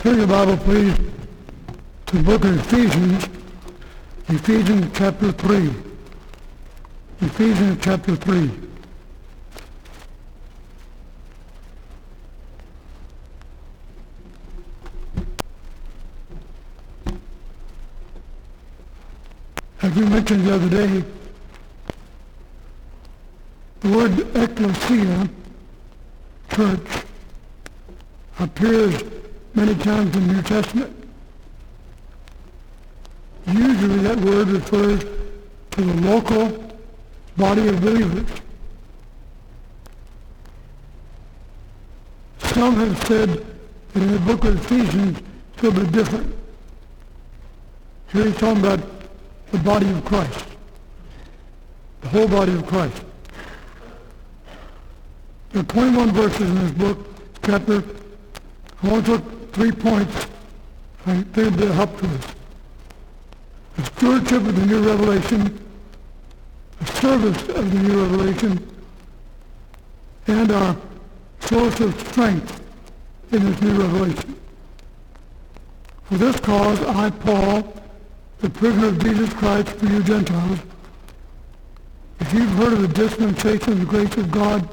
Turn your Bible, please, to the book of Ephesians, Ephesians chapter 3. Ephesians chapter 3. As we mentioned the other day, the word ecclesia, church, appears many times in the New Testament. Usually that word refers to the local body of believers. Some have said that in the book of Ephesians it's a little bit different. Here he's talking about the body of Christ, the whole body of Christ. There are 21 verses in this book, chapter. I want to take three points I think they'll help to us. The stewardship of the new revelation, the service of the new revelation, and our source of strength in this new revelation. For this cause, I, Paul, the prisoner of Jesus Christ for you Gentiles, if you've heard of the dispensation of the grace of God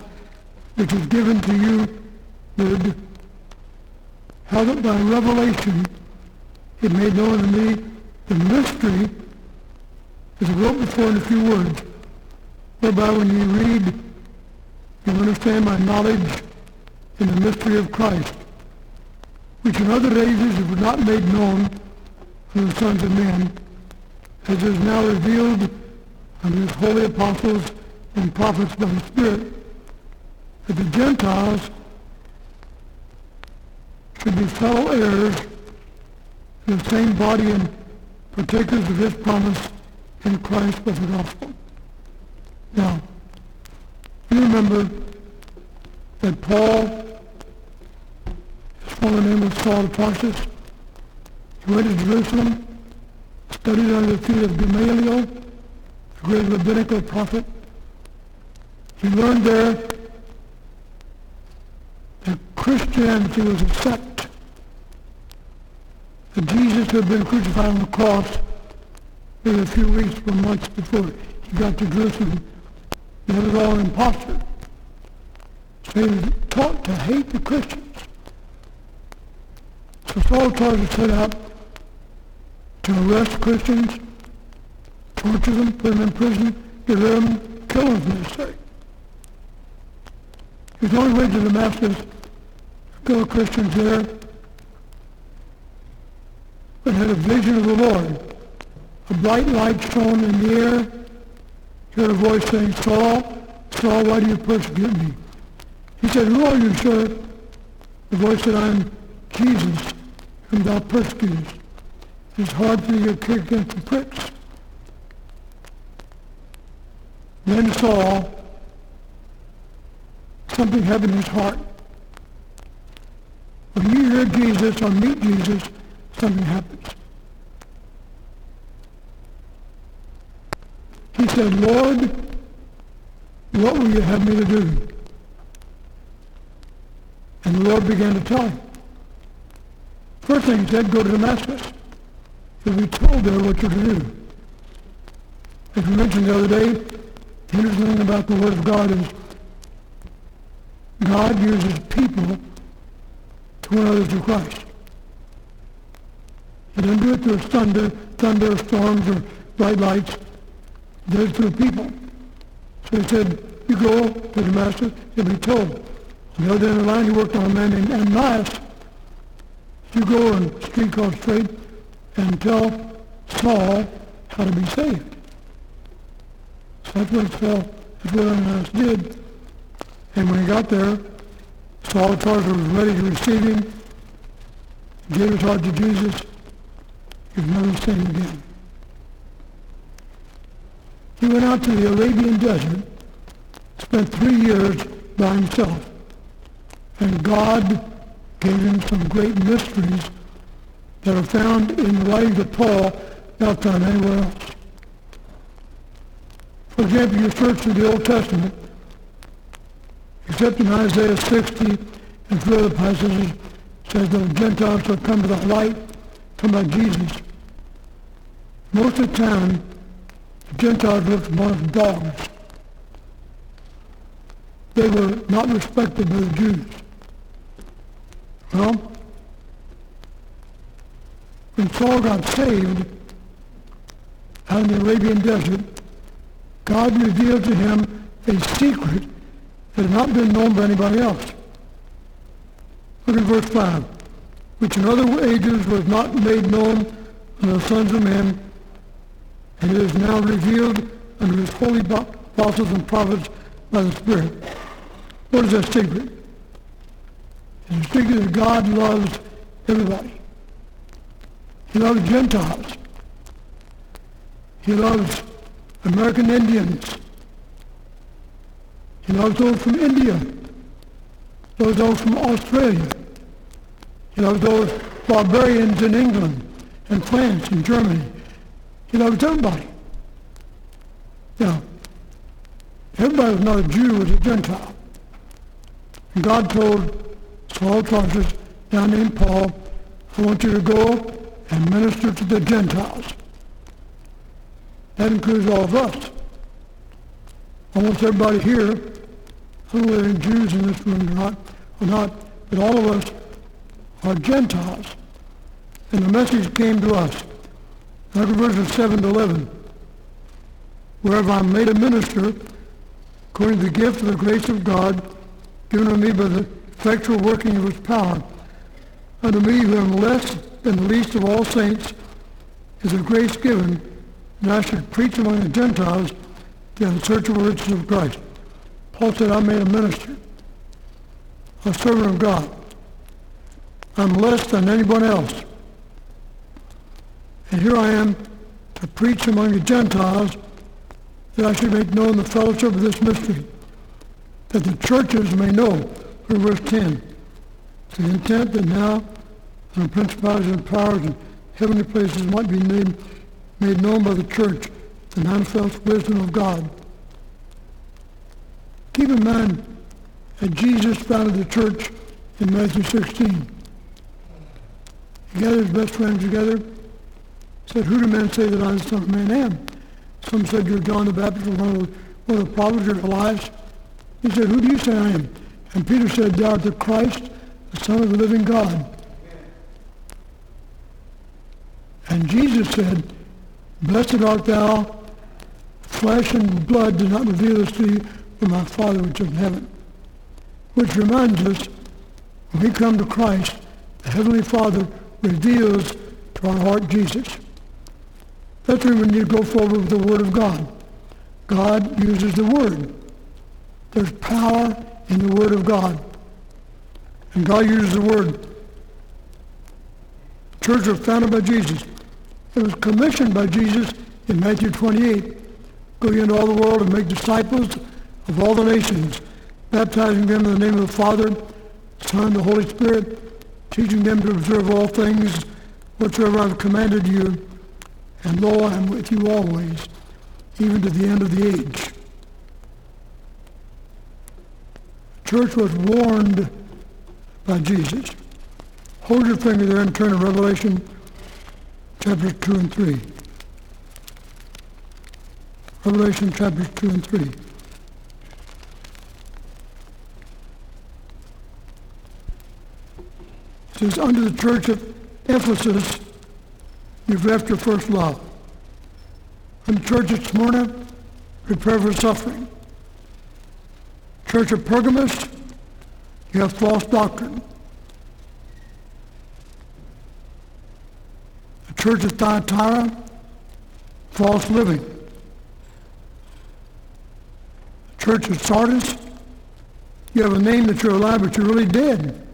which is given to you with how that by revelation. It made known to me the mystery, as I wrote before in a few words, whereby when you read, you understand my knowledge in the mystery of Christ, which in other ages was not made known to the sons of men, as is now revealed unto his holy apostles and prophets by the Spirit, that the Gentiles should be fellow heirs in the same body and partakers of his promise in Christ by the gospel. Now, you remember that Paul, his former name was Saul of Tarsus, he went to Jerusalem, studied under the feet of Gamaliel, the great rabbinical prophet. He learned there that Christianity was a sect. That Jesus had been crucified on the cross a few weeks or months before he got to Jerusalem. It was all an imposture. So he was taught to hate the Christians. So Saul Tarsus set out to arrest Christians, torture them, put them in prison, of them, kill them for their sake. His way to Damascus, kill Christians there, but had a vision of the Lord. A bright light shone in the air. He heard a voice saying, Saul, Saul, why do you persecute me? He said, Who are you, sir? The voice said, I am Jesus, whom thou persecutest. It's hard for you to kick against the pricks. Then Saul, something happened in his heart. When you hear Jesus or meet Jesus, something happens. He said, Lord, what will you have me to do? And the Lord began to tell him. First thing he said, go to Damascus. You'll be told there what you're to do. As we mentioned the other day, the interesting thing about the Word of God is God uses people to win others to Christ. He doesn't do it through thunder, thunderstorms or bright lights. He does it through people. So he said, you go to Damascus, you'll be told. The other end of the line, he worked on a man named Ananias. You go on a street called Straight and tell Saul how to be saved. So that's what Saul, that's what Ananias did. And when he got there, Saul Tarsus was ready to receive him, gave his heart to Jesus. Never same again. He went out to the Arabian desert, spent three years by himself, and God gave him some great mysteries that are found in the writings of Paul, not found anywhere else. For example, you search through the Old Testament, except in Isaiah 60 and few other passages, says the Gentiles shall come to the light, come by Jesus. Most of the time, Gentiles looked upon as dogs. They were not respected by the Jews. Well, when Saul got saved out in the Arabian desert, God revealed to him a secret that had not been known by anybody else. Look at verse 5. Which in other ages was not made known unto the sons of men, and it is now revealed unto his holy apostles and prophets by the Spirit. What is that secret? It's a secret that God loves everybody. He loves Gentiles. He loves American Indians. He loves those from India. He loves those from Australia. He loves those barbarians in England and France and Germany. He loves everybody. Now, everybody was not a Jew, was a Gentile. And God told Saul Tarsus, down named Paul, I want you to go and minister to the Gentiles. That includes all of us. Almost everybody here, I don't whether Jews in this room or not, or not, but all of us are Gentiles. And the message came to us. Look at verses 7 to 11. Wherever I'm made a minister, according to the gift of the grace of God, given to me by the effectual working of his power, unto me who am less than the least of all saints, is a grace given that I should preach among the Gentiles the unsearchable riches of Christ. Paul said, I am made a minister, a servant of God. I'm less than anyone else. And here I am to preach among the Gentiles that I should make known the fellowship of this mystery, that the churches may know, for verse 10, the intent that now the principalities and powers and heavenly places might be made, made known by the church, the manifest wisdom of God. Keep in mind that Jesus founded the church in Matthew 16. He gathered his best friends together, said, Who do men say that I, the Son of Man, am? Some said, You're John the Baptist, one of the, one of the prophets, you're Elias. He said, Who do you say I am? And Peter said, Thou art the Christ, the Son of the living God. And Jesus said, Blessed art thou, flesh and blood did not reveal this to you, but my Father which is in heaven. Which reminds us, when we come to Christ, the Heavenly Father reveals to our heart Jesus. That's why we need to go forward with the Word of God. God uses the Word. There's power in the Word of God. And God uses the Word. Church was founded by Jesus. It was commissioned by Jesus in Matthew 28. Go into all the world and make disciples of all the nations, baptizing them in the name of the Father, Son, and the Holy Spirit, teaching them to observe all things whatsoever I've commanded you. And lo, I am with you always, even to the end of the age. Church was warned by Jesus. Hold your finger there and turn to Revelation chapters 2 and 3. Revelation chapters 2 and 3. It says, Unto the church of Ephesus, you've left your first love. Church at Smyrna, prepare for suffering. Church of Pergamos, you have false doctrine. The church of Thyatira, false living. The church of Sardis, you have a name that you're alive, but you're really dead.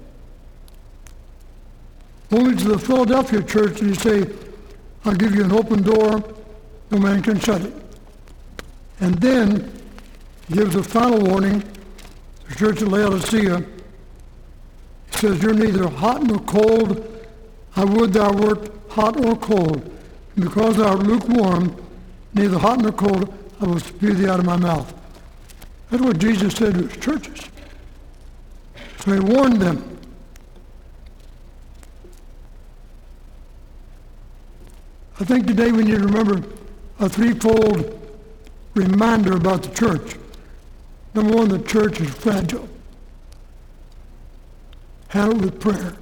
Only to the Philadelphia church did he say, I'll give you an open door, no man can shut it. And then he gives a final warning to the church of Laodicea. He says, You're neither hot nor cold. I would thou wert hot or cold. And because thou art lukewarm, neither hot nor cold, I will spew thee out of my mouth. That's what Jesus said to his churches. So he warned them. I think today we need to remember a threefold reminder about the church. Number one, the church is fragile. Handle it with prayer.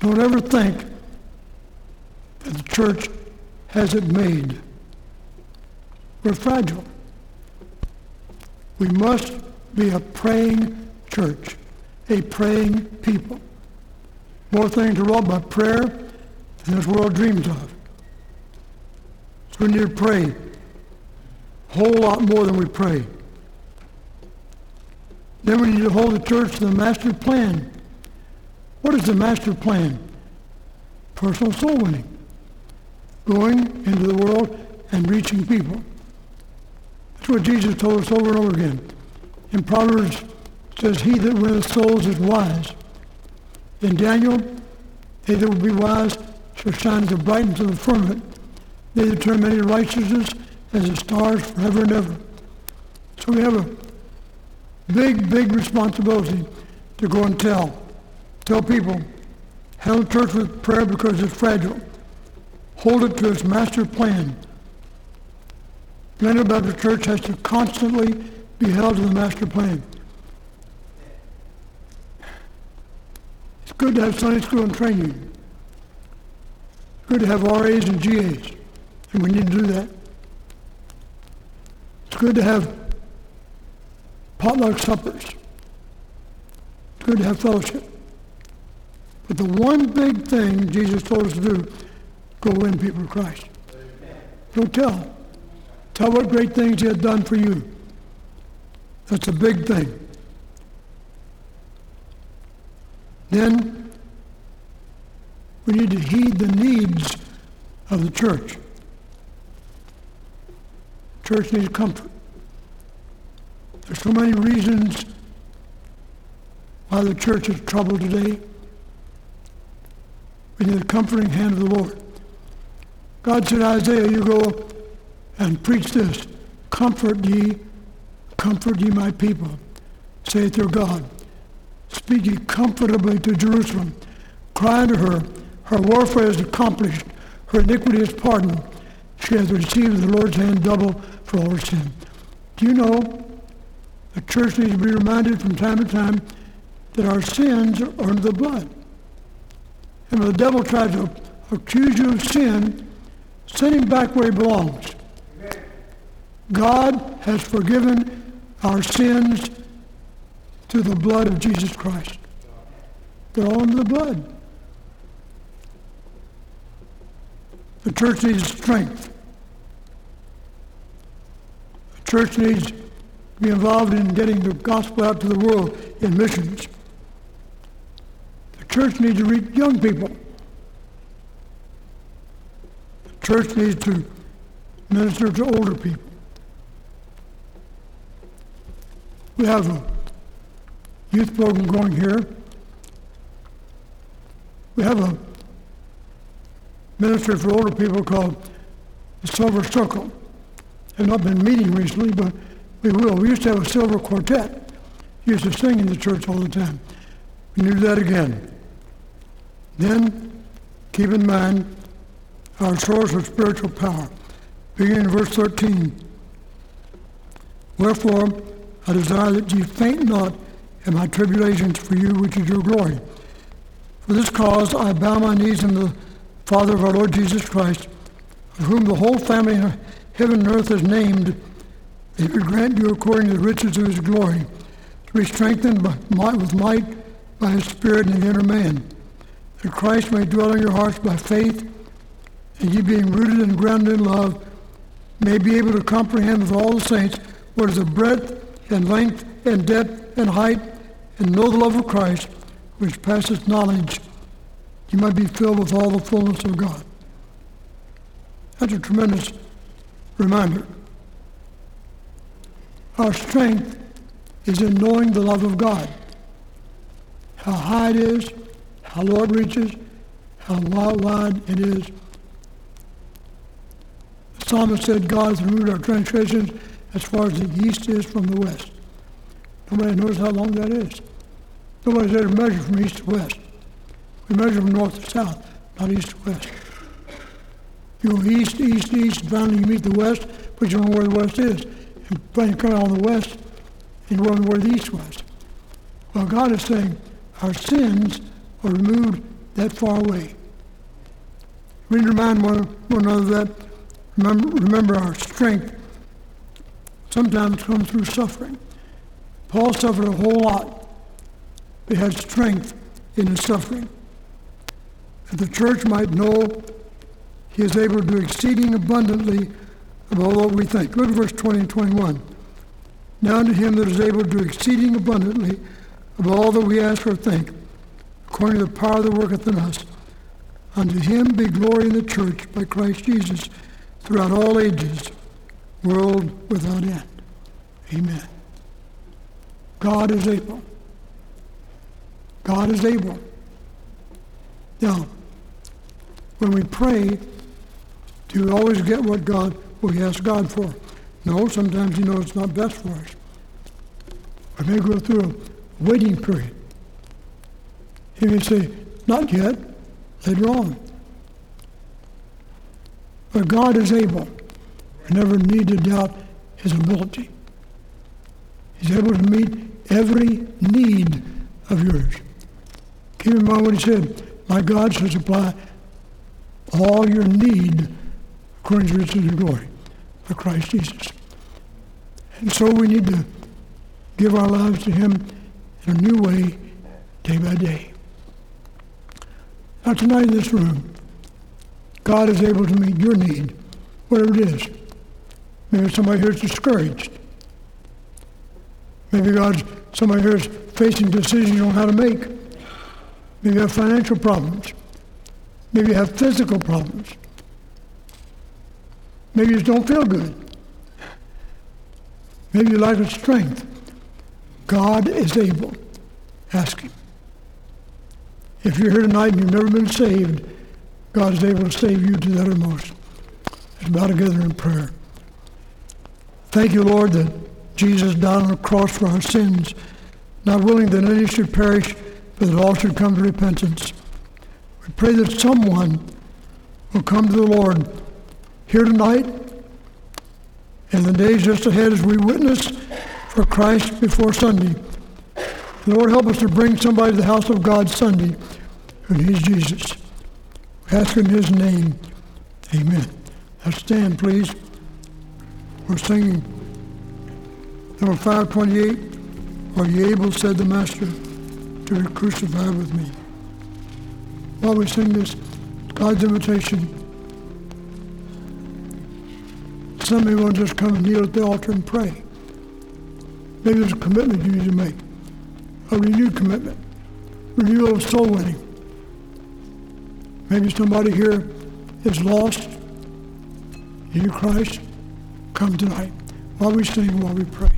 Don't ever think that the church has it made. We're fragile. We must be a praying church, a praying people. More things are wrought by prayer than this world dreams of. So we need to pray a whole lot more than we pray. Then we need to hold the church to the master plan. What is the master plan? Personal soul winning. Going into the world and reaching people. That's what Jesus told us over and over again. In Proverbs, says, He that winneth souls is wise. In Daniel, they that will be wise shall shine the brightness of the firmament. They that turn many righteousness as the stars forever and ever. So we have a big, big responsibility to go and tell. Tell people, handle church with prayer because it's fragile. Hold it to its master plan. Glendale Baptist Church has to constantly be held to the master plan. Good to have Sunday school and training. Good to have RAs and GAs, and we need to do that. It's good to have potluck suppers. It's good to have fellowship. But the one big thing Jesus told us to do, go win people to Christ. Don't tell. Tell what great things he had done for you. That's a big thing. Then we need to heed the needs of the church. Church needs comfort. There's so many reasons why the church is troubled today. We need the comforting hand of the Lord. God said, Isaiah, you go and preach this. Comfort ye, comfort ye my people, saith your God. Speak ye comfortably to Jerusalem. crying to her, her warfare is accomplished, her iniquity is pardoned. She has received the Lord's hand double for all her sin. Do you know the church needs to be reminded from time to time that our sins are under the blood. And when the devil tries to accuse you of sin, send him back where he belongs. God has forgiven our sins through the blood of Jesus Christ. They're all under the blood. The church needs strength. The church needs to be involved in getting the gospel out to the world in missions. The church needs to reach young people. The church needs to minister to older people. We have a youth program going here. We have a ministry for older people called the Silver Circle. Have not been meeting recently, but we will. We used to have a silver quartet. We used to sing in the church all the time. We need that again. Then keep in mind our source of spiritual power. Beginning in verse 13. Wherefore, I desire that ye faint not in my tribulations for you, which is your glory. For this cause I bow my knees in the Father of our Lord Jesus Christ, of whom the whole family in heaven and earth is named, that he would grant you according to the riches of his glory, to be strengthened by might, with might by his Spirit in the inner man, that Christ may dwell in your hearts by faith, and ye being rooted and grounded in love, may be able to comprehend with all the saints what is the breadth and length and depth and height, and know the love of Christ, which passes knowledge, you might be filled with all the fullness of God. That's a tremendous reminder. Our strength is in knowing the love of God. How high it is, how low it reaches, how wide it is. The psalmist said, God has removed our transgressions as far as the east is from the west. Nobody knows how long that is. Nobody's ever measured from east to west. We measure from north to south. not east to west. You go east, east, east, and finally you meet the west, but you don't know where the west is. And finally you come out on the west, and you wonder where the east was. Well, God is saying our sins are removed that far away. We need to remind one, one another that remember, remember our strength sometimes comes through suffering. Paul suffered a whole lot, but had strength in his suffering. That the church might know he is able to do exceeding abundantly above all that we think. Look at verse 20 and 21. Now to him that is able to do exceeding abundantly above all that we ask or think, according to the power that worketh in us. Unto him be glory in the church by Christ Jesus throughout all ages, world without end. Amen. God is able. God is able. Now, when we pray, do we always get what God we ask God for? No, sometimes you know it's not best for us. We may go through a waiting period. He may say, not yet, later on. But God is able. We never need to doubt his ability. He's able to meet every need of yours. Keep in mind what he said, my God shall supply all your need according to riches and glory for Christ Jesus. And so we need to give our lives to him in a new way, day by day. Now tonight in this room, God is able to meet your need, whatever it is. Maybe somebody here is discouraged. Maybe God's somebody here is facing decisions on how to make. Maybe you have financial problems. Maybe you have physical problems. Maybe you just don't feel good. Maybe you lack strength. God is able. Ask Him. If you're here tonight and you've never been saved, God is able to save you to the uttermost. Let's bow together in prayer. Thank you, Lord, that Jesus died on the cross for our sins, not willing that any should perish, but that all should come to repentance. We pray that someone will come to the Lord here tonight and the days just ahead as we witness for Christ before Sunday. Lord, help us to bring somebody to the house of God Sunday and He's Jesus. We ask in his name. Amen. Now stand, please. We're singing number 528. Are you able, said the Master, to be crucified with me? While we sing this, God's invitation, some may want to just come and kneel at the altar and pray. Maybe there's a commitment you need to make, a renewed commitment, renewal of soul winning. Maybe somebody here is lost. You Christ, come tonight while we sing, while we pray.